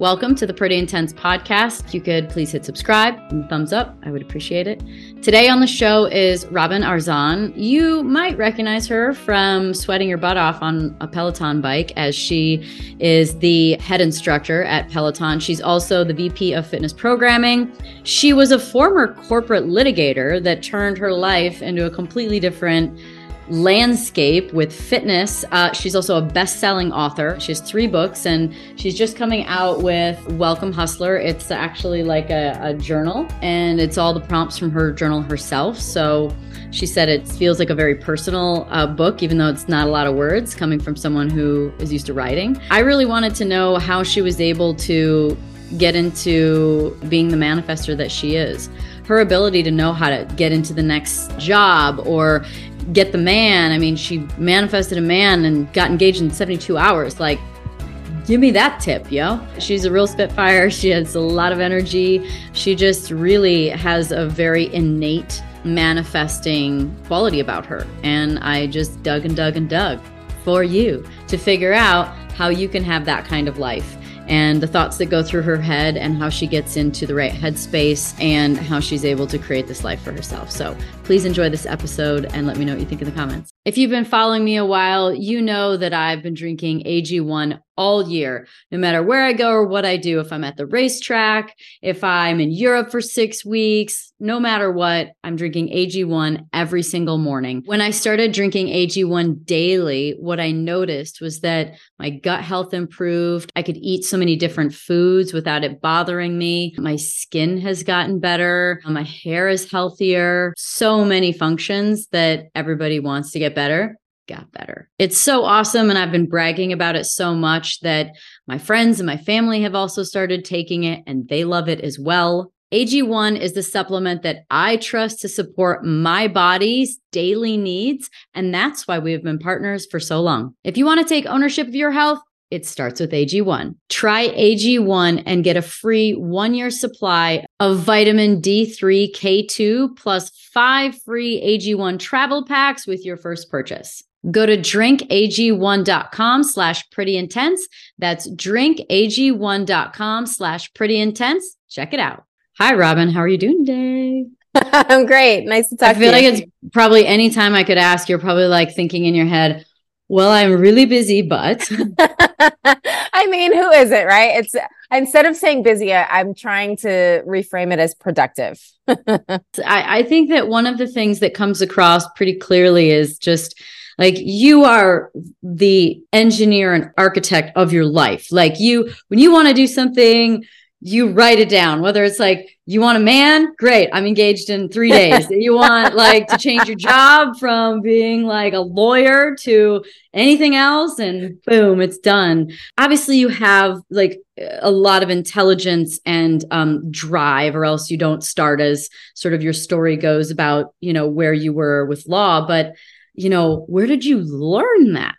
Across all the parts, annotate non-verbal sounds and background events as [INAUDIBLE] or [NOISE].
Welcome to the Pretty Intense podcast. If you could please hit subscribe and thumbs up, I would appreciate it. Today on the show is Robin Arzón. You might recognize her from sweating your butt off on a Peloton bike, as she is the head instructor at Peloton. She's also the VP of fitness programming. She was a former corporate litigator that turned her life into a completely different landscape with fitness. Uh, she's also a best selling author. She has three books and she's just coming out with Welcome Hustler. It's actually like a, a journal and it's all the prompts from her journal herself. So she said it feels like a very personal uh, book, even though it's not a lot of words coming from someone who is used to writing. I really wanted to know how she was able to get into being the manifester that she is her ability to know how to get into the next job or get the man. I mean, she manifested a man and got engaged in 72 hours. Like, give me that tip, yo. She's a real spitfire. [LAUGHS] She has a lot of energy. She just really has a very innate manifesting quality about her. And I just dug and dug and dug for you to figure out how you can have that kind of life and the thoughts that go through her head and how she gets into the right headspace and how she's able to create this life for herself. So please enjoy this episode and let me know what you think in the comments. If you've been following me a while, you know that I've been drinking AG1 all year, no matter where I go or what I do. If I'm at the racetrack, if I'm in Europe for six weeks, no matter what, I'm drinking AG1 every single morning. When I started drinking AG1 daily, what I noticed was that my gut health improved. I could eat so many different foods without it bothering me. My skin has gotten better. My hair is healthier. So many functions that everybody wants to get better got better. It's so awesome. And I've been bragging about it so much that my friends and my family have also started taking it and they love it as well. AG1 is the supplement that I trust to support my body's daily needs. And that's why we have been partners for so long. If you want to take ownership of your health, it starts with AG1. Try AG1 and get a free one year supply of vitamin D3 K2 plus five free AG1 travel packs with your first purchase. Go to drinkag1.com slash pretty intense. That's drinkag1.com slash pretty intense. Check it out. Hi, Robin. How are you doing today? [LAUGHS] I'm great. Nice to talk I to you. I feel like it's probably any time I could ask, you're probably like thinking in your head, well, I'm really busy, but [LAUGHS] I mean, who is it, right? It's instead of saying busy, I'm trying to reframe it as productive. [LAUGHS] I, I think that one of the things that comes across pretty clearly is just like you are the engineer and architect of your life. Like you, when you want to do something, you write it down, whether it's like you want a man, great, I'm engaged in three days. [LAUGHS] you want like to change your job from being like a lawyer to anything else, and boom, it's done. Obviously, you have like a lot of intelligence and um, drive, or else you don't start as sort of your story goes about, you know, where you were with law. But you know, where did you learn that?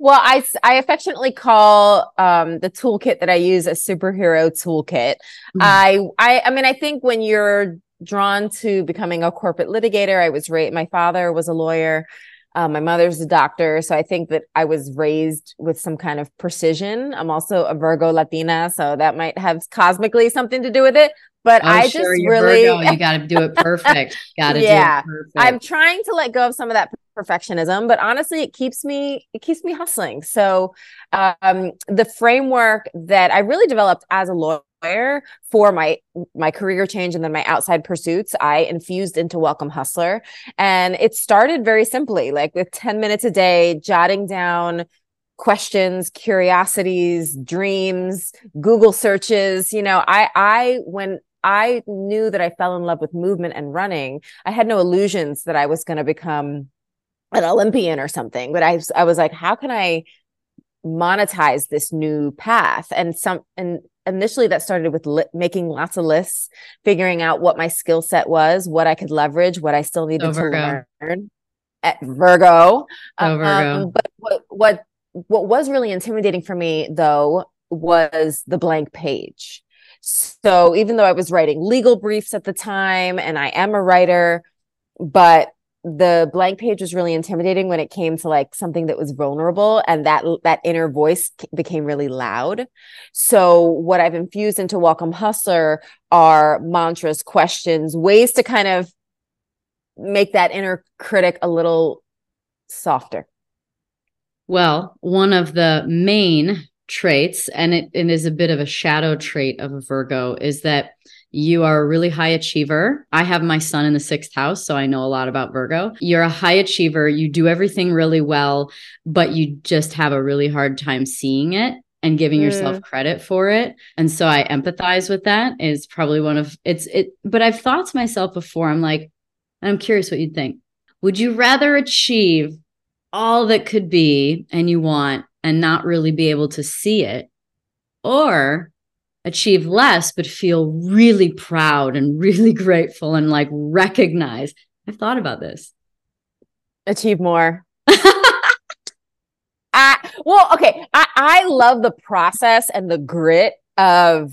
Well, I, I affectionately call um, the toolkit that I use a superhero toolkit. Mm-hmm. I, I, I mean, I think when you're drawn to becoming a corporate litigator, I was raised, my father was a lawyer. Uh, my mother's a doctor. So I think that I was raised with some kind of precision. I'm also a Virgo Latina. So that might have cosmically something to do with it. But oh, I sure, just really Virgo, you got to do it perfect. got to yeah. do it [LAUGHS] perfect. I'm trying to let go of some of that perfectionism, but honestly, it keeps me it keeps me hustling. So um, the framework that I really developed as a lawyer for my my career change and then my outside pursuits i infused into welcome hustler and it started very simply like with 10 minutes a day jotting down questions, curiosities, dreams, Google searches. You know, I, I, when I knew that I fell in love with movement and running, I had no illusions that I was going to become an Olympian or something. But I, I was like, how can I monetize this new path? And some, and initially that started with li- making lots of lists, figuring out what my skill set was, what I could leverage, what I still needed to learn. At Virgo. Oh, Virgo. Um, but what, what what was really intimidating for me though was the blank page. So even though I was writing legal briefs at the time and I am a writer, but the blank page was really intimidating when it came to like something that was vulnerable and that that inner voice became really loud. So what i've infused into welcome hustler are mantras questions ways to kind of make that inner critic a little softer. Well one of the main traits and it, it is a bit of a shadow trait of a virgo is that you are a really high achiever. I have my son in the sixth house, so I know a lot about Virgo. You're a high achiever. You do everything really well, but you just have a really hard time seeing it and giving mm. yourself credit for it. And so I empathize with that is probably one of it's it but I've thought to myself before I'm like I'm curious what you'd think. Would you rather achieve all that could be and you want and not really be able to see it or achieve less, but feel really proud and really [LAUGHS] grateful and like recognize. I've thought about this. Achieve more. [LAUGHS] I, well, okay. I, I love the process and the grit of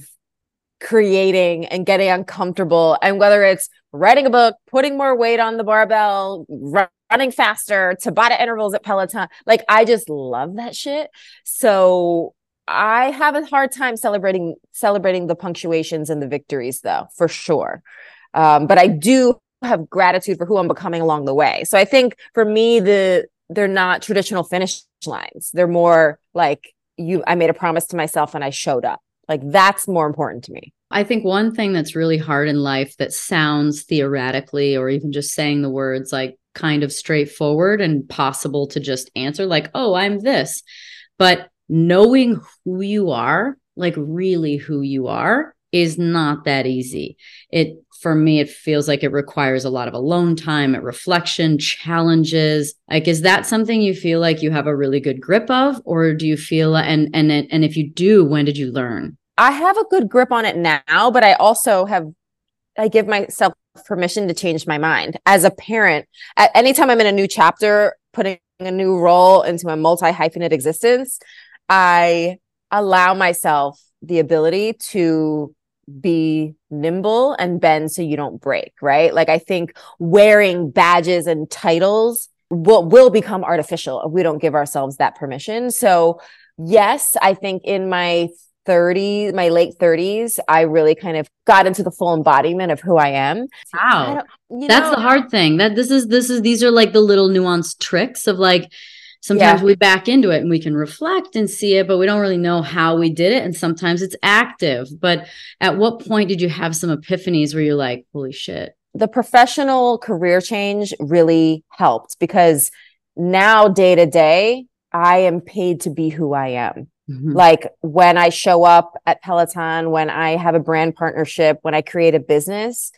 creating and getting uncomfortable. And whether it's writing a book, putting more weight on the barbell, running faster, Tabata intervals at Peloton, like I just love that shit. So I have a hard time celebrating celebrating the punctuations and the victories, though, for sure. Um, but I do have gratitude for who I'm becoming along the way. So I think for me, the they're not traditional finish lines. They're more like you. I made a promise to myself and I showed up. Like that's more important to me. I think one thing that's really hard in life that sounds theoretically or even just saying the words like kind of straightforward and possible to just answer, like, oh, I'm this. But knowing who you are, like really who you are, is not that easy. It for me, it feels like it requires a lot of alone time, at reflection, challenges. Like, is that something you feel like you have a really good grip of, or do you feel and and and if you do, when did you learn? I have a good grip on it now, but I also have I give myself permission to change my mind. As a parent, at anytime I'm in a new chapter, putting a new role into a multi hyphenate existence, I allow myself the ability to be nimble and bend so you don't break, right? Like I think wearing badges and titles will will become artificial if we don't give ourselves that permission. So yes, I think in my 30s, my late 30s, I really kind of got into the full embodiment of who I am. Wow. I That's know, the hard thing. That this is this is these are like the little nuanced tricks of like sometimes yeah. we back into it and we can reflect and see it but we don't really know how we did it and sometimes it's active but at what point did you have some epiphanies where you're like holy shit the professional career change really helped because now day to day i am paid to be who i am mm-hmm. like when i show up at peloton when i have a brand partnership when i create a business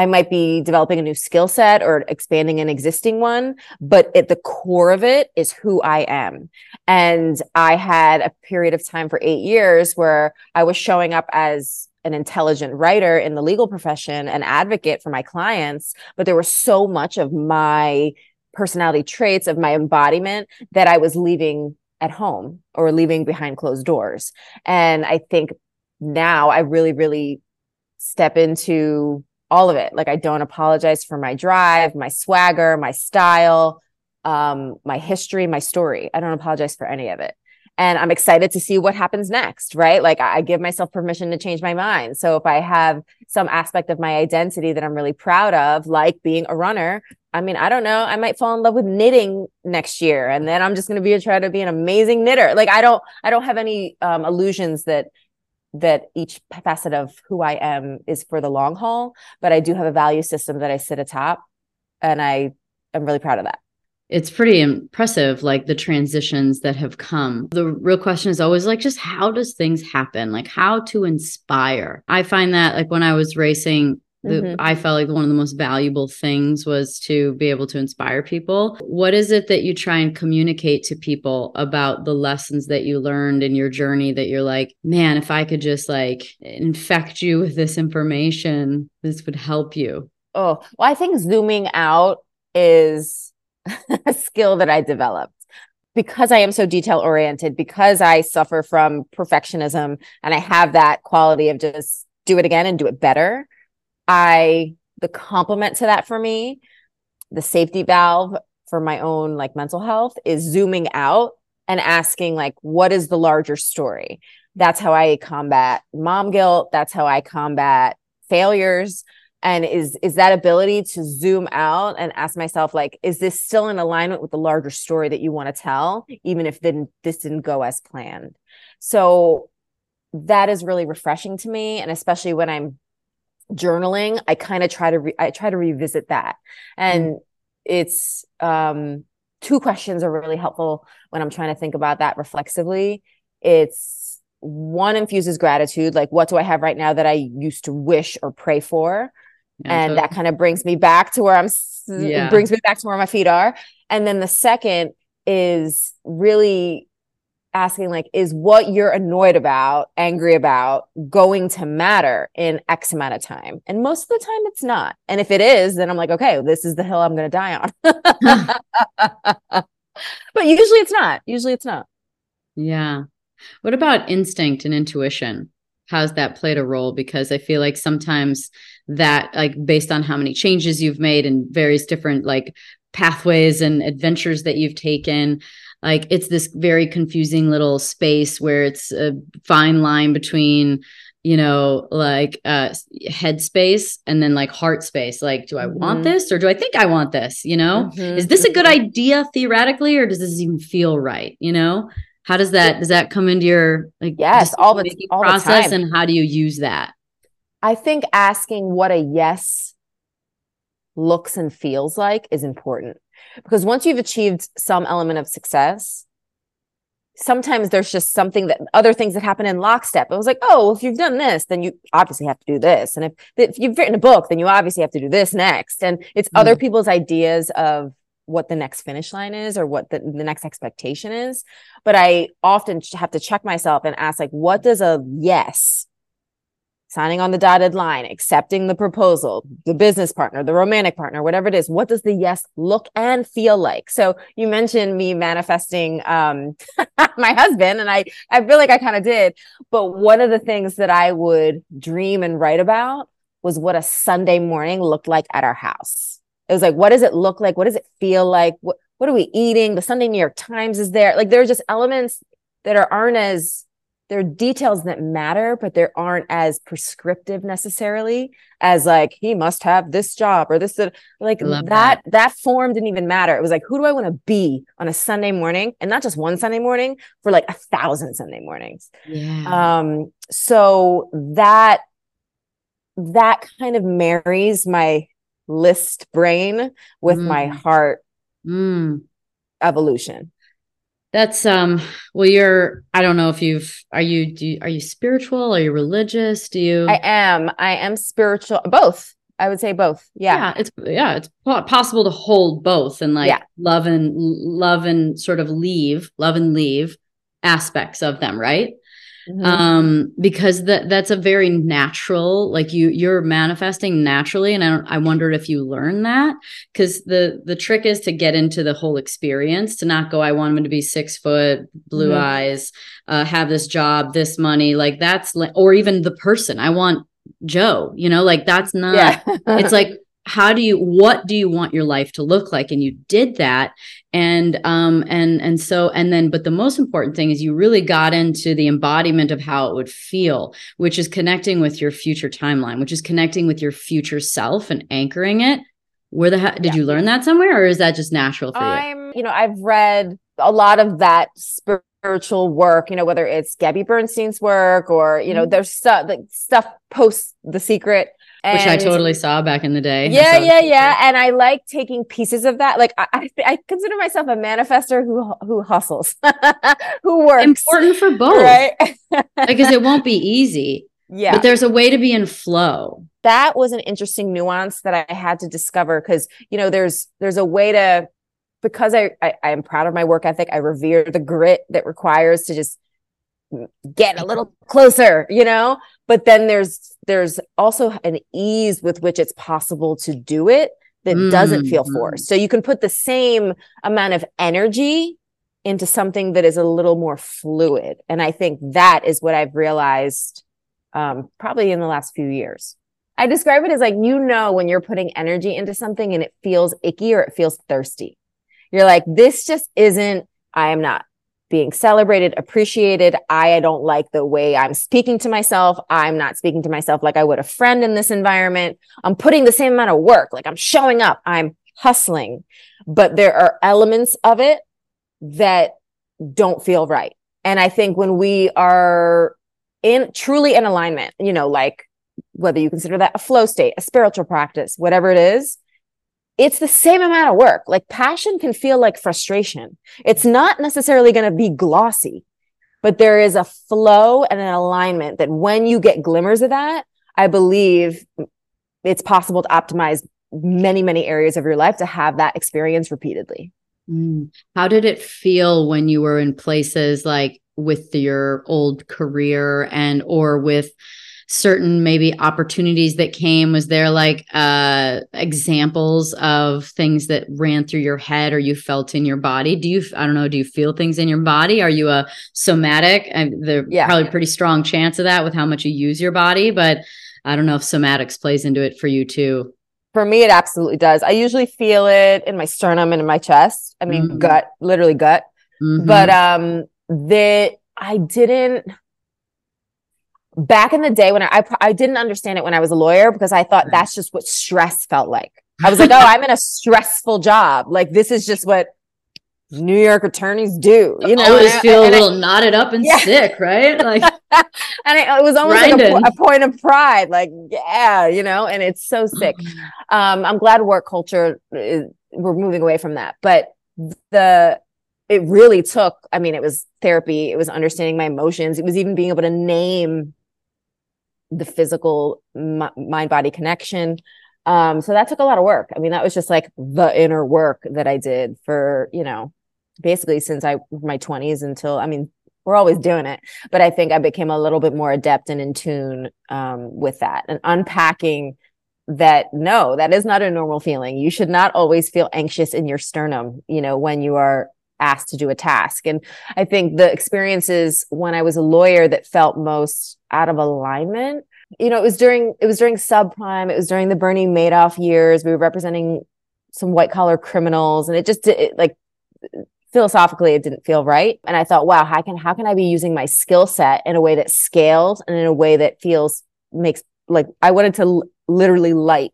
I might be developing a new skill set or expanding an existing one, but at the core of it is who I am. And I had a period of time for eight years where I was showing up as an intelligent writer in the legal profession, an advocate for my clients, but there was so much of my personality traits, of my embodiment that I was leaving at home or leaving behind closed doors. And I think now I really, really step into all of it. Like I don't apologize for my drive, my swagger, my style, um, my history, my story. I don't apologize for any of it. And I'm excited to see what happens next, right? Like I give myself permission to change my mind. So if I have some aspect of my identity that I'm really proud of, like being a runner, I mean, I don't know, I might fall in love with knitting next year and then I'm just going to be a try to be an amazing knitter. Like I don't I don't have any um, illusions that that each facet of who I am is for the long haul, but I do have a value system that I sit atop and I am really proud of that. It's pretty impressive, like the transitions that have come. The real question is always like, just how does things happen? Like, how to inspire. I find that, like, when I was racing, mm-hmm. I felt like one of the most valuable things was to be able to inspire people. What is it that you try and communicate to people about the lessons that you learned in your journey that you're like, man, if I could just like infect you with this information, this would help you? Oh, well, I think zooming out is [LAUGHS] a skill that I developed because I am so detail oriented, because I suffer from perfectionism and I have that quality of just do it again and do it better. I the complement to that for me the safety valve for my own like mental health is zooming out and asking like what is the larger story? That's how i combat mom guilt. That's how i combat failures. And is is that ability to zoom out and ask myself like is this still in alignment with the larger story that you want to tell even if then this didn't go as planned? So that is really refreshing to me and especially when i'm journaling i kind of try to re- i try to revisit that and mm. it's um two questions are really helpful when i'm trying to think about that reflexively it's one infuses gratitude like what do i have right now that i used to wish or pray for yeah, and totally. that kind of brings me back to where i'm yeah. brings me back to where my feet are and then the second is really asking like is what you're annoyed about angry about going to matter in x amount of time? And most of the time it's not. And if it is then i'm like okay this is the hill i'm going to die on. [LAUGHS] But usually it's not. Usually it's not. Yeah. What about instinct and intuition? How's that played a role? Because i feel like sometimes that like based on how many changes you've made and various different like pathways and adventures that you've taken like it's this very confusing little space where it's a fine line between you know like uh head space and then like heart space like do i mm-hmm. want this or do i think i want this you know mm-hmm. is this a good mm-hmm. idea theoretically or does this even feel right you know how does that does that come into your like yes all the all process the and how do you use that i think asking what a yes looks and feels like is important because once you've achieved some element of success sometimes there's just something that other things that happen in lockstep. It was like, oh, if you've done this, then you obviously have to do this. And if, if you've written a book, then you obviously have to do this next. And it's mm. other people's ideas of what the next finish line is or what the, the next expectation is. But I often have to check myself and ask, like, what does a yes signing on the dotted line, accepting the proposal, the business partner, the romantic partner, whatever it is, what does the yes look and feel like? So you mentioned me manifesting um, [LAUGHS] my husband, and I I feel like I kind of did. But one of the things that I would dream and write about was what a Sunday morning looked like at our house. It was like, what does it look like? What does it feel like? What what are we eating? The Sunday New York Times is there. Like there are just elements that are aren't as there are details that matter, but there aren't as prescriptive necessarily as like he must have this job or this like that, that that form didn't even matter. It was like who do I want to be on a Sunday morning and not just one Sunday morning for like a thousand Sunday mornings. Yeah. Um so that that kind of marries my list brain with mm. my heart mm. evolution. That's um well you're I don't know if you've are you do you, are you spiritual? Are you religious? Do you I am. I am spiritual both. I would say both. Yeah. Yeah it's yeah it's possible to hold both and like yeah. love and love and sort of leave love and leave aspects of them right Mm-hmm. um because that that's a very natural like you you're manifesting naturally and i don't, i wondered if you learn that because the the trick is to get into the whole experience to not go i want him to be six foot blue mm-hmm. eyes uh have this job this money like that's like or even the person i want joe you know like that's not yeah. it's like how do you what do you want your life to look like? And you did that. And um and and so and then but the most important thing is you really got into the embodiment of how it would feel which is connecting with your future timeline which is connecting with your future self and anchoring it. Where the heck did yeah. you learn that somewhere or is that just natural for you? I'm you know i've read a lot of that spiritual work you know whether it's gabby bernstein's work or you know mm-hmm. there's stuff like stuff post the secret and Which I totally saw back in the day. Yeah, yeah, yeah. And I like taking pieces of that. Like I, I consider myself a manifester who who hustles, [LAUGHS] who works. Important for both, right? [LAUGHS] because it won't be easy. Yeah, but there's a way to be in flow. That was an interesting nuance that I had to discover because you know there's there's a way to because I, I I am proud of my work ethic. I revere the grit that requires to just get a little closer you know but then there's there's also an ease with which it's possible to do it that mm-hmm. doesn't feel mm-hmm. forced so you can put the same amount of energy into something that is a little more fluid and i think that is what i've realized um, probably in the last few years I describe it as like, you know, when you're putting energy into something and it feels icky or it feels thirsty. You're like, this just isn't, I am not being celebrated, appreciated. I, don't like the way I'm speaking to myself. I'm not speaking to myself like I would a friend in this environment. I'm putting the same amount of work, like I'm showing up, I'm hustling, but there are elements of it that don't feel right. And I think when we are in truly in alignment, you know, like whether you consider that a flow state, a spiritual practice, whatever it is, it's the same amount of work. Like passion can feel like frustration. It's not necessarily going to be glossy, but there is a flow and an alignment that when you get glimmers of that, I believe it's possible to optimize many, many areas of your life to have that experience repeatedly. Mm. How did it feel when you were in places like with your old career and or with certain maybe opportunities that came was there like uh examples of things that ran through your head or you felt in your body? Do you i don't know do you feel things in your body? Are you a somatic? And there's yeah. probably pretty strong chance of that with how much you use your body but i don't know if somatics plays into it for you too. For me it absolutely does. I usually feel it in my sternum and in my chest. I mean mm-hmm. gut literally gut. Mm-hmm. but um that i didn't back in the day when I, I, I didn't understand it when I was a lawyer because I thought that's just what stress felt like. I was [LAUGHS] like, oh, I'm in a stressful job. Like this is just what New York attorneys do. You know, always and feel and a little I, knotted up and [LAUGHS] yeah. sick, right? Like, [LAUGHS] and it, was almost like a, a, point of pride. Like, yeah, you know, and it's so sick. Um, I'm glad work culture is, we're moving away from that, but the it really took. I mean, it was therapy. It was understanding my emotions. It was even being able to name the physical m- mind body connection. Um, so that took a lot of work. I mean, that was just like the inner work that I did for, you know, basically since I my 20s until I mean, we're always doing it, but I think I became a little bit more adept and in tune um, with that and unpacking that no, that is not a normal feeling. You should not always feel anxious in your sternum, you know, when you are asked to do a task. And I think the experiences when I was a lawyer that felt most out of alignment, you know, it was during it was during subprime, it was during the Bernie Madoff years. We were representing some white collar criminals, and it just it, like philosophically it didn't feel right. And I thought, wow, how can how can I be using my skill set in a way that scales and in a way that feels makes like I wanted to l- literally light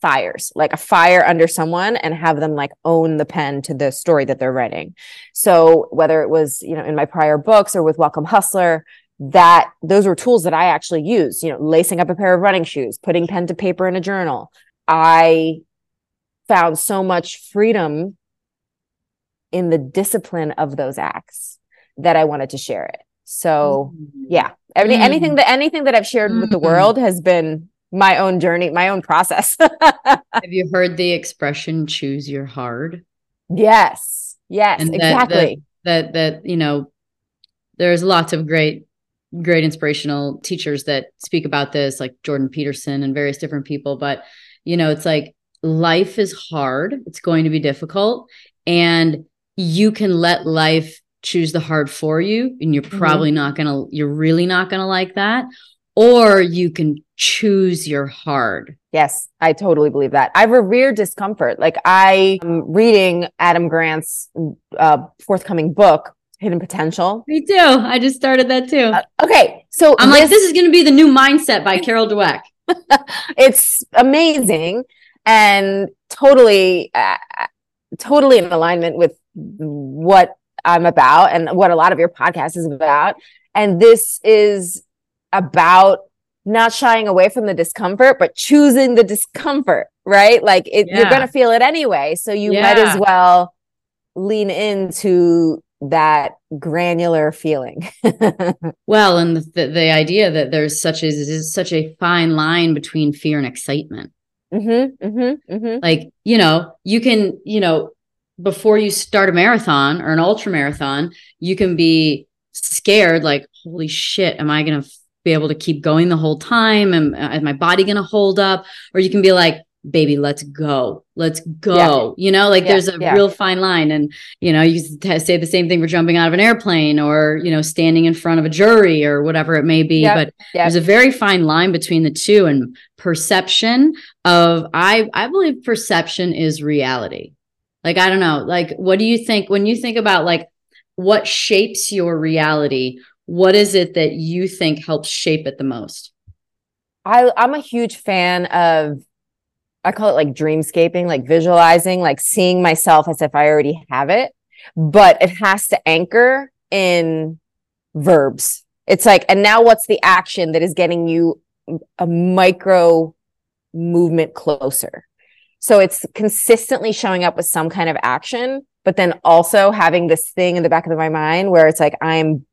fires, like a fire under someone and have them like own the pen to the story that they're writing. So whether it was, you know, in my prior books or with Welcome Hustler, that those were tools that I actually used, you know, lacing up a pair of running shoes, putting pen to paper in a journal. I found so much freedom in the discipline of those acts that I wanted to share it. So mm-hmm. yeah, mm-hmm. anything that anything that I've shared mm-hmm. with the mm-hmm. world has been my own journey, my own process. [LAUGHS] Have you heard the expression choose your hard? Yes. Yes, and exactly. That, that, that, you know, there's lots of great, great inspirational teachers that speak about this, like Jordan Peterson and various different people. But, you know, it's like life is hard, it's going to be difficult. And you can let life choose the hard for you. And you're mm-hmm. probably mm-hmm. not going to, you're really not going to like that or you can choose your hard. Yes, I totally believe that. I revere discomfort. Like I am reading Adam Grant's uh, forthcoming book, Hidden Potential. Me too. I just started that too. Uh, okay, so I'm this, like, this is going to be the new mindset by Carol Dweck. [LAUGHS] it's amazing and totally, uh, totally in alignment with what I'm about and what a lot of your podcast is about. And this is about not shying away from the discomfort, but choosing the discomfort, right? Like it, yeah. you're going to feel it anyway. So you yeah. might as well lean into that granular feeling. [LAUGHS] well, and the, the idea that there's such a such a fine line between fear and excitement. Mm-hmm, mm-hmm, mm-hmm. Like you know, you can you know before you start a marathon or an ultra marathon, you can be scared, like holy shit, am I going to be able to keep going the whole time? Am, uh, is my body going to hold up? Or you can be like, baby, let's go. Let's go. Yeah. You know, like yeah. there's a yeah. real fine line. And, you know, you say the same thing for jumping out of an airplane or, you know, standing in front of a jury or whatever it may be. Yep. But yep. there's a very fine line between the two and perception of, I, I believe perception is reality. Like, I don't know, like, what do you think when you think about like what shapes your reality? What is it that you think helps shape it the most? I, I'm a huge fan of I call it like dreamscaping, like visualizing, like seeing myself as if I already have it, but it has to anchor in verbs. It's like, and now what's the action that is getting you a micro movement closer? So it's consistently showing up with some kind of action, but then also having this thing in the back of my mind where it's like, I'm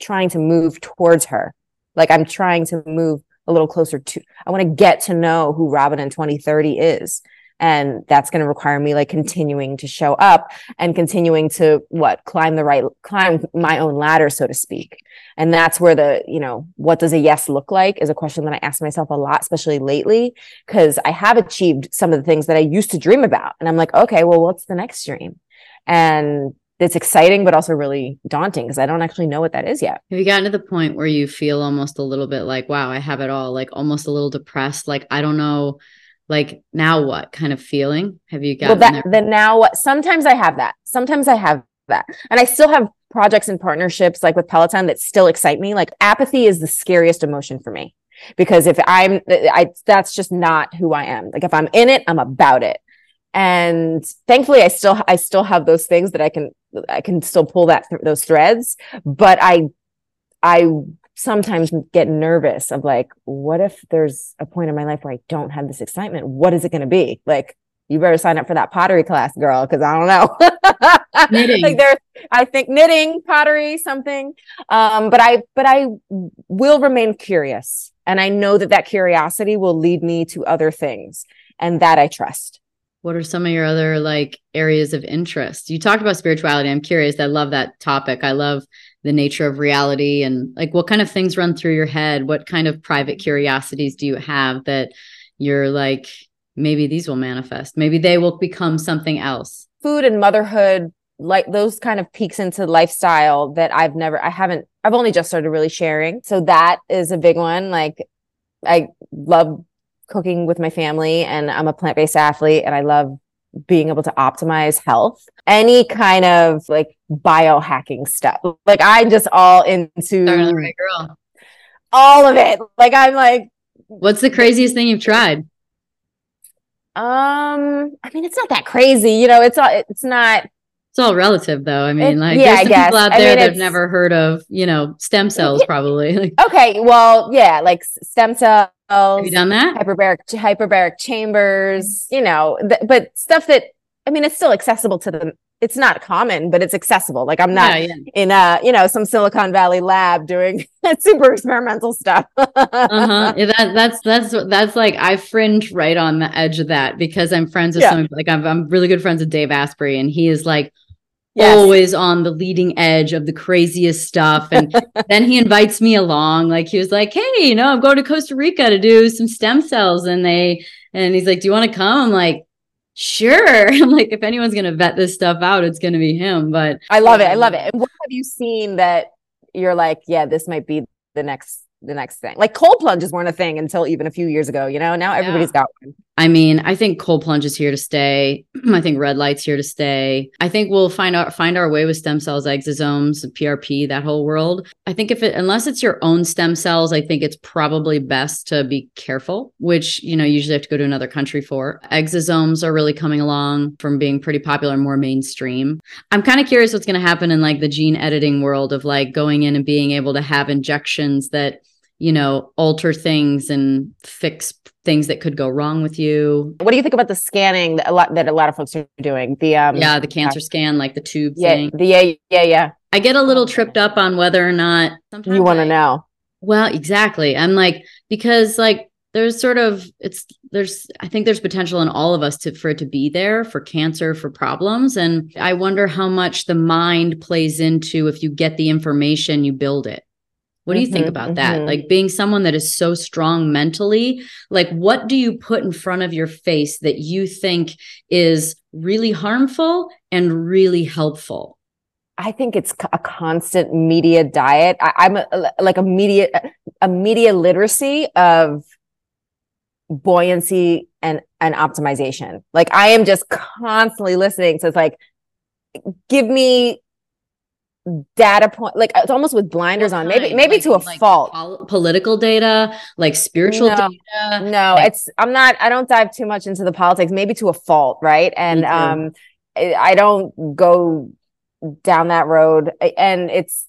trying to move towards her. Like I'm trying to move a little closer to i want to get to know who robin in 2030 is. And that's going to require me like continuing to show up and continuing to what climb the right climb my own ladder so to speak. And that's where the you know what does a yes look like is a question that i ask myself a lot especially lately because i have achieved some of the things that i used to dream about. And i'm like okay well what's the next dream? And it's exciting but also really daunting because I don't actually know what that is yet. Have you gotten to the point where you feel almost a little bit like, wow, I have it all, like almost a little depressed, like I don't know, like now what kind of feeling have you got? Well, that the now what sometimes I have that. Sometimes I have that. And I still have projects and partnerships like with Peloton that still excite me. Like apathy is the scariest emotion for me because if I'm I that's just not who I am. Like if I'm in it, I'm about it and thankfully i still i still have those things that i can i can still pull that th- those threads. But i i sometimes get nervous of like what if there's a point in my life where i don't have this excitement? What is it going to be? Like you better sign up for that pottery class girl because i don't know. [LAUGHS] Knitting. like there's i think knitting pottery something. Um but i but i will remain curious. And i know that that curiosity will lead me to other things and that i trust what are some of your other like areas of interest? You talked about spirituality. I'm curious. I love that topic. I love the nature of reality and like what kind of things run through your head? What kind of private curiosities do you have that you're like maybe these will manifest. Maybe they will become something else. Food and motherhood like those kind of peaks into lifestyle that i've never i haven't i've only just started really sharing. So that is a big one. Like i love cooking with my family and I'm a plant-based athlete and I love being able to optimize health. Any kind of like biohacking stuff. Like I'm just all into right. All of it. Like I'm like What's the craziest thing you've tried? Um, I mean, it's not that crazy, you know. It's all. It's not. It's all relative, though. I mean, like, yeah, there's the people out there I mean, that have never heard of, you know, stem cells, probably. [LAUGHS] okay, well, yeah, like stem cell have you done that? Hyperbaric hyperbaric chambers, you know, th- but stuff that I mean, it's still accessible to them. It's not common, but it's accessible. Like I'm not yeah, yeah. in a you know some Silicon Valley lab doing [LAUGHS] super experimental stuff. uh-huh. [LAUGHS] Yeah, that, that's that's that's like I fringe right on the edge of that because I'm friends with yeah. some like I'm I'm really good friends with Dave Asprey, and he is like yes. always on the leading edge of the craziest stuff. And [LAUGHS] then he invites me along. Like he was like, Hey, you know, I'm going to Costa Rica to do some stem cells. And they, and he's like, Do you want to come? I'm like, Sure. [LAUGHS] I'm like, if anyone's going to vet this stuff out, it's going to be him. But I love it. I love it. And what have you seen that you're like, yeah, this might be the next the next thing. Like cold plunges weren't a thing until even a few years ago, you know? Now everybody's yeah. got one. I mean, I think cold plunge is here to stay. [CLEARS THROAT] I think red light's here to stay. I think we'll find out find our way with stem cells, exosomes, PRP, that whole world. I think if it unless it's your own stem cells, I think it's probably best to be careful, which you know, usually have to go to another country for. Exosomes are really coming along from being pretty popular and more mainstream. I'm kind of curious what's going to happen in like the gene editing world of like going in and being able to have injections that you know, alter things and fix things that could go wrong with you. What do you think about the scanning that a lot that a lot of folks are doing? The um yeah, the cancer uh, scan, like the tube yeah, thing. The yeah, yeah, yeah. I get a little tripped up on whether or not you want to know. Well, exactly. I'm like because like there's sort of it's there's I think there's potential in all of us to for it to be there for cancer for problems and I wonder how much the mind plays into if you get the information you build it What do you think Mhm, about that? mhm. Like being someone that is so strong mentally, like what do you put in front of your face that you think is really harmful and really helpful? I think it's a constant media diet. I, I'm a, like a media a media literacy of buoyancy and and optimization. Like I am just constantly listening. So it's like, give me data point. Like it's almost with blinders on. Maybe maybe like- to a like fault. pol- political data, like spiritual No. data. No, Like- it's I'm not. I don't dive too much into the politics. Maybe to a fault, right? And um, I don't go down that road. And it's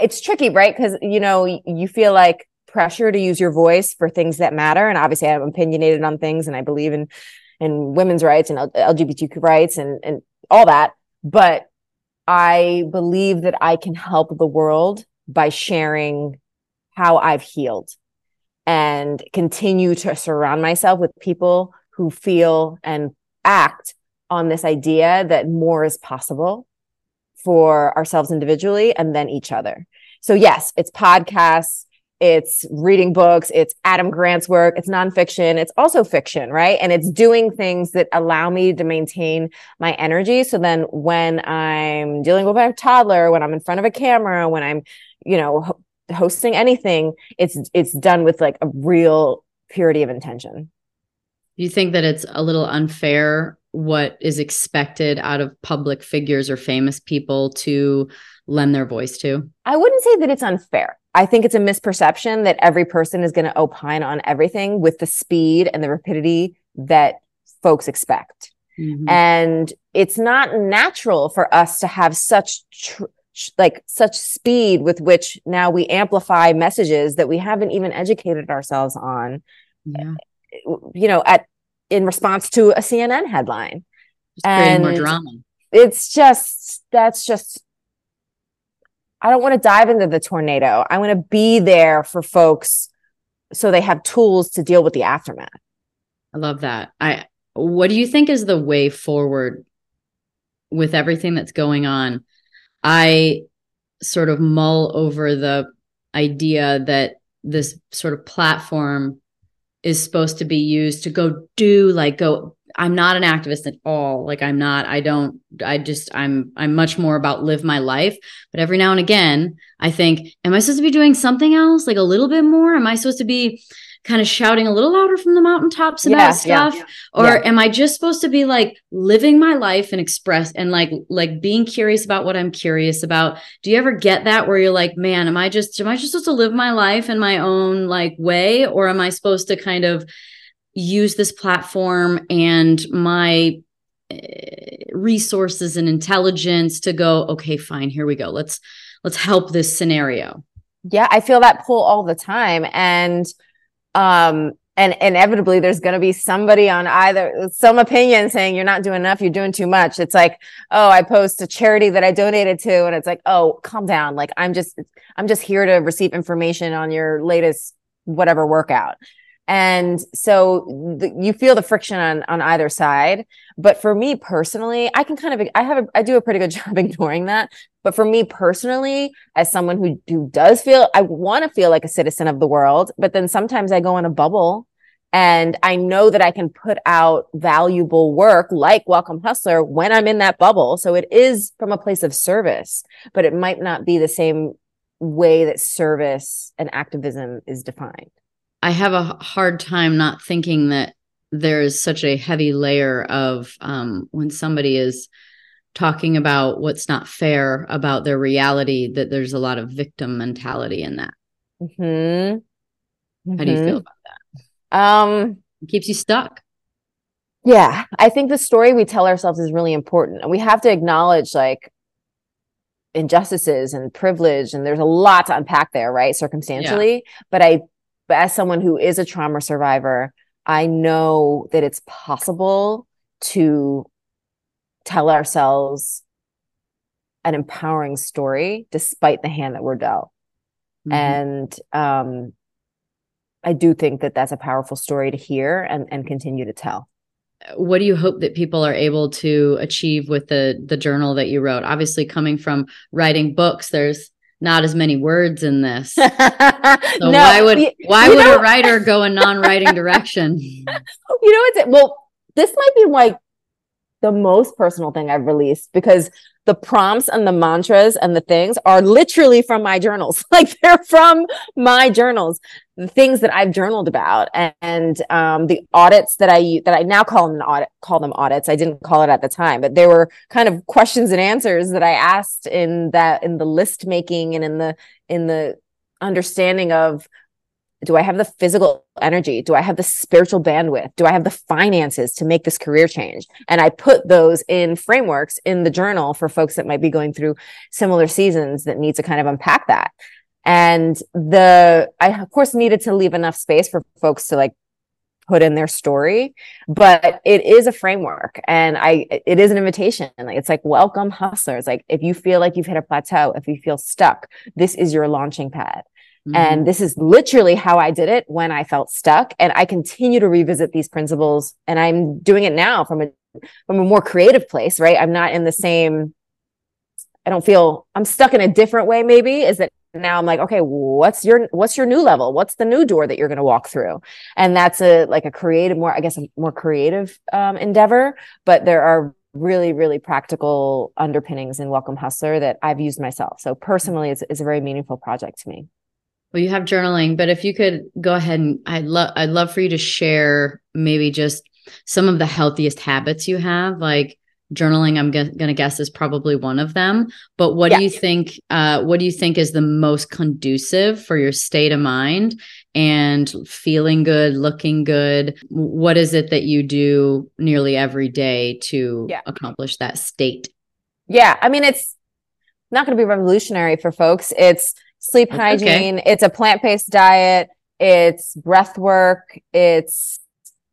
it's tricky, right? Because you know you feel like pressure to use your voice for things that matter. And obviously, I'm opinionated on things, and I believe in in women's rights and LGBTQ rights and and all that. But I believe that I can help the world by sharing how I've healed and continue to surround myself with people who feel and act on this idea that more is possible for ourselves individually and then each other. So, yes, it's podcasts, it's reading books, it's Adam Grant's work, it's nonfiction, it's also fiction, right? And it's doing things that allow me to maintain my energy. So then when I'm dealing with my toddler, when I'm in front of a camera, when I'm, you know, ho- hosting anything, it's it's done with like a real purity of intention. Do you think that it's a little unfair what is expected out of public figures or famous people to lend their voice to? I wouldn't say that it's unfair. I think it's a misperception that every person is going to opine on everything with the speed and the rapidity that folks expect. Mhm. and it's not natural for us to have such tr- like such speed with which now we amplify messages that we haven't even educated ourselves on yeah. you know at in response to a CNN headline Just creating more and- drama. it's just that's just I don't want to dive into the tornado I want to be there for folks so they have tools to deal with the aftermath I love that. I what do you think is the way forward with everything that's going on? I sort of mull over the idea that this sort of platform is supposed to be used to go do like go I'm not an activist at all. Like I'm not I don't I just I'm I'm much more about live my life, but every now and again I think am I supposed to be doing something else like a little bit more? Am I supposed to be kind of shouting a little louder from the mountaintops about Yeah, stuff yeah. or Yeah. am i just supposed to be like living my life and express and like like being curious about what i'm curious about do you ever get that where you're like man am i just am i just supposed to live my life in my own like way or am i supposed to kind of use this platform and my eh, resources and intelligence to go okay fine here we go let's let's help this scenario Yeah, I feel that pull all the time. And um and inevitably there's going to be somebody on either some opinion saying you're not doing enough, you're doing too much. It's like, "Oh, I post a charity that I donated to." And it's like, "Oh, calm down. Like I'm just I'm just here to receive information on your latest whatever workout." And so the, you feel the friction on on either side. But for me personally, I can kind of I have a, I do a pretty good [LAUGHS] job ignoring that. But for me personally, as someone who who does feel I want to feel like a citizen of the world, but then sometimes I go in a bubble and I know that I can put out valuable work like Welcome Hustler when I'm in that bubble. So it is from a place of service, but it might not be the same way that service and activism is defined. I have a hard time not thinking that there is such a heavy layer of um, when somebody is talking about what's not fair about their reality, that there's a lot of victim mentality in that. Mm-hmm. How do you feel about that? Um, It keeps you stuck. yeah, I think the story we tell ourselves is really important. And we have to acknowledge like injustices and privilege. And there's a lot to unpack there, right? Circumstantially. But I, but as someone who is a trauma survivor, I know that it's possible to tell ourselves an empowering story despite the hand that we're dealt. Mhm. And um, I do think that that's a powerful story to hear and, and continue to tell. what do you hope that people are able to achieve with the the journal that you wrote obviously coming from writing books there's not as many words in this. [LAUGHS] so no, why would why would know, a writer go a [LAUGHS] non-writing direction? You know what's well, this might be like the most personal thing I've released because the prompts and the mantras and the things are literally from my journals. [LAUGHS] Like they're from my journals, the things that I've journaled about and, um, the audits that I, that I now call them audit, call them audits. I didn't call it at the time, but they were kind of questions and answers that I asked in that, in the list making and in the, in the understanding of do I have the physical energy? Do I have the spiritual bandwidth? Do I have the finances to make this career change? And I put those in frameworks in the journal for folks that might be going through similar seasons that need to kind of unpack that. And the, I of course needed to leave enough space for folks to like put in their story, but it is a framework and I, it is an invitation. Like it's like, welcome hustlers. Like if you feel like you've hit a plateau, if you feel stuck, this is your launching pad. Mm-hmm. And this is literally how I did it when I felt stuck. And I continue to revisit these principles and I'm doing it now from a, from a more creative place, right? I'm not in the same, I don't feel I'm stuck in a different way. Maybe is that now I'm like, okay, what's your, what's your new level? What's the new door that you're going to walk through? And that's a, like a creative, more, I guess, a more creative um, endeavor, but there are really, really practical underpinnings in Welcome Hustler that I've used myself. So personally, it's, it's a very meaningful project to me. Well, you have journaling, but if you could go ahead and I'd love I'd love for you to share maybe just some of the healthiest habits you have, like journaling. I'm g- going to guess is probably one of them. But what yeah. do you think? Uh, what do you think is the most conducive for your state of mind and feeling good, looking good? What is it that you do nearly every day to yeah. accomplish that state? Yeah, I mean it's not going to be revolutionary for folks. It's sleep hygiene. Okay. It's a plant based diet. It's breath work. It's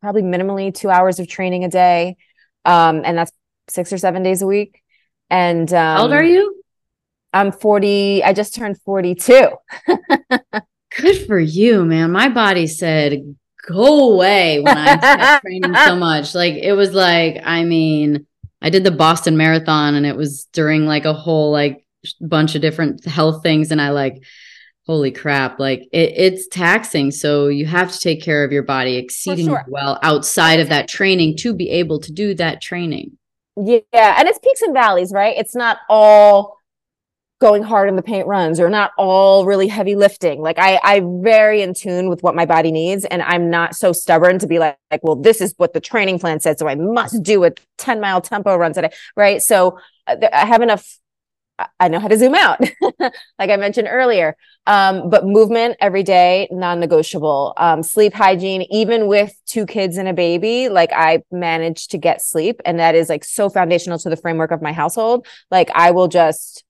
probably minimally two hours of training a day. Um, and that's six or seven days a week. And um, how old are you? I'm 40. I just turned 42. [LAUGHS] Good for you, man. My body said, go away when I [LAUGHS] training so much. Like, it was like, I mean, I did the Boston Marathon and it was during like a whole like bunch of different health things and I like holy crap like it, it's taxing so you have to take care of your body exceedingly sure. well outside of that training to be able to do that training yeah and it's peaks and valleys right? It's not all going hard in the paint runs or not all really heavy lifting. Like i i'm very in tune with what my body needs and i'm not so stubborn to be like, like well this is what the training plan said so i must do a 10 mile tempo run today right? So uh, i have enough I know how to zoom out, [LAUGHS] like I mentioned earlier. Um, but movement every day, non-negotiable. Um, sleep hygiene, even with two kids and a baby, like I manage to get sleep, and that is like so foundational to the framework of my household. Like I will just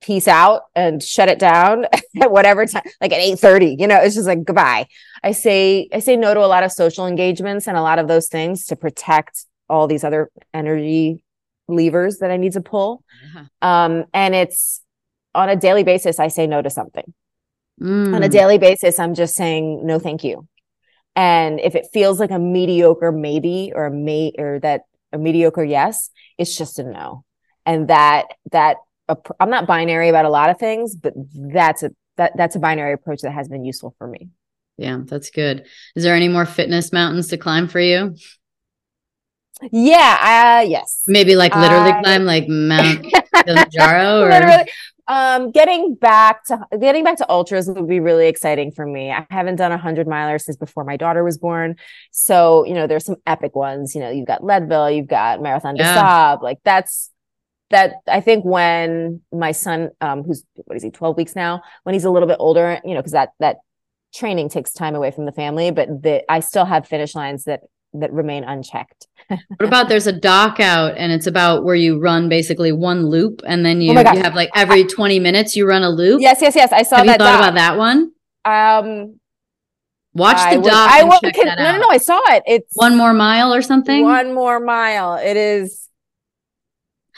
peace out and shut it down [LAUGHS] at whatever time, like at eight thirty. You know, it's just like goodbye. I say I say no to a lot of social engagements and a lot of those things to protect all these other energy levers that I need to pull. Uh-huh. Um, and it's on a daily basis, I say no to something. Mm. On a mm. daily basis, I'm just saying no, thank you. And if it feels like a mediocre maybe or a may or that a mediocre yes, it's just a no. And that that I'm not binary about a lot of things, but that's a that that's a binary approach that has been useful for me. Yeah, that's good. Is there any more fitness mountains to climb for you? Yeah, uh, yes. Maybe like literally I... climb like Mount Kilimanjaro [LAUGHS] or literally. Um, getting back to getting back to ultras would be really exciting for me. I haven't done a hundred miler since before my daughter was born. So, you know, there's some epic ones. You know, you've got Leadville, you've got Marathon yeah. des Sables. Like that's that I think when my son, um, who's what is he, 12 weeks now, when he's a little bit older, you know, because that that training takes time away from the family, but the I still have finish lines that that remain unchecked. [LAUGHS] what about there's a doc out and it's about where you run basically one loop and then you, oh you have like every 20 minutes you run a loop? Yes, yes, yes. I saw have that. You thought doc. about that one? Um Watch the I doc. I will, can, no, no, no. I saw it. It's one more mile or something. One more mile. It is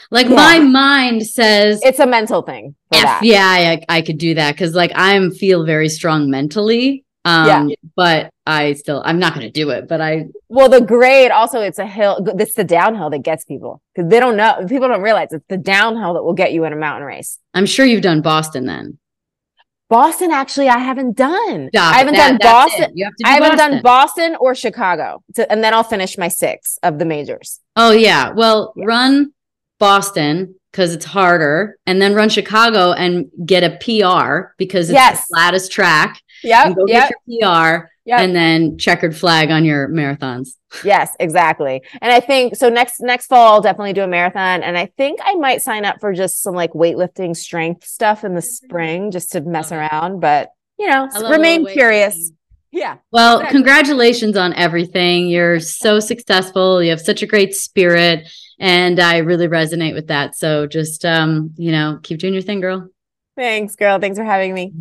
like yeah. my mind says it's a mental thing. F, yeah, I, I could do that because like I'm feel very strong mentally. Um, yeah. But I still, I'm not going to do it. But I. Well, the grade also, it's a hill. It's the downhill that gets people because they don't know. People don't realize it's the downhill that will get you in a mountain race. I'm sure you've done Boston then. Boston, actually, I haven't done. Stop I haven't That- done Boston. You have to do I haven't Boston. done Boston or Chicago, to, and then I'll finish my six of the majors. Oh yeah. Well, Yeah. run Boston because it's harder, and then run Chicago and get a PR because it's Yes. the flattest track. Yep. and go Yep. get your PR, Yep. and then checkered flag on your marathons. Yes, exactly. And I think so next next fall I'll definitely do a marathon and I think I might sign up for just some like weightlifting strength stuff in the spring just to mess it. around, but you know, remain curious. Yeah. Well, Exactly. congratulations on everything. You're so successful. You have such a great spirit, and I really resonate with that. So just um, you know, keep doing your thing, girl. Thanks, girl. Thanks for having me.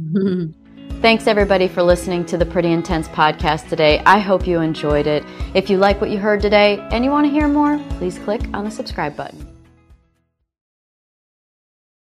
[LAUGHS] Thanks everybody for listening to the Pretty Intense podcast today. I hope you enjoyed it. If you like what you heard today and you want to hear more, please click on the subscribe button.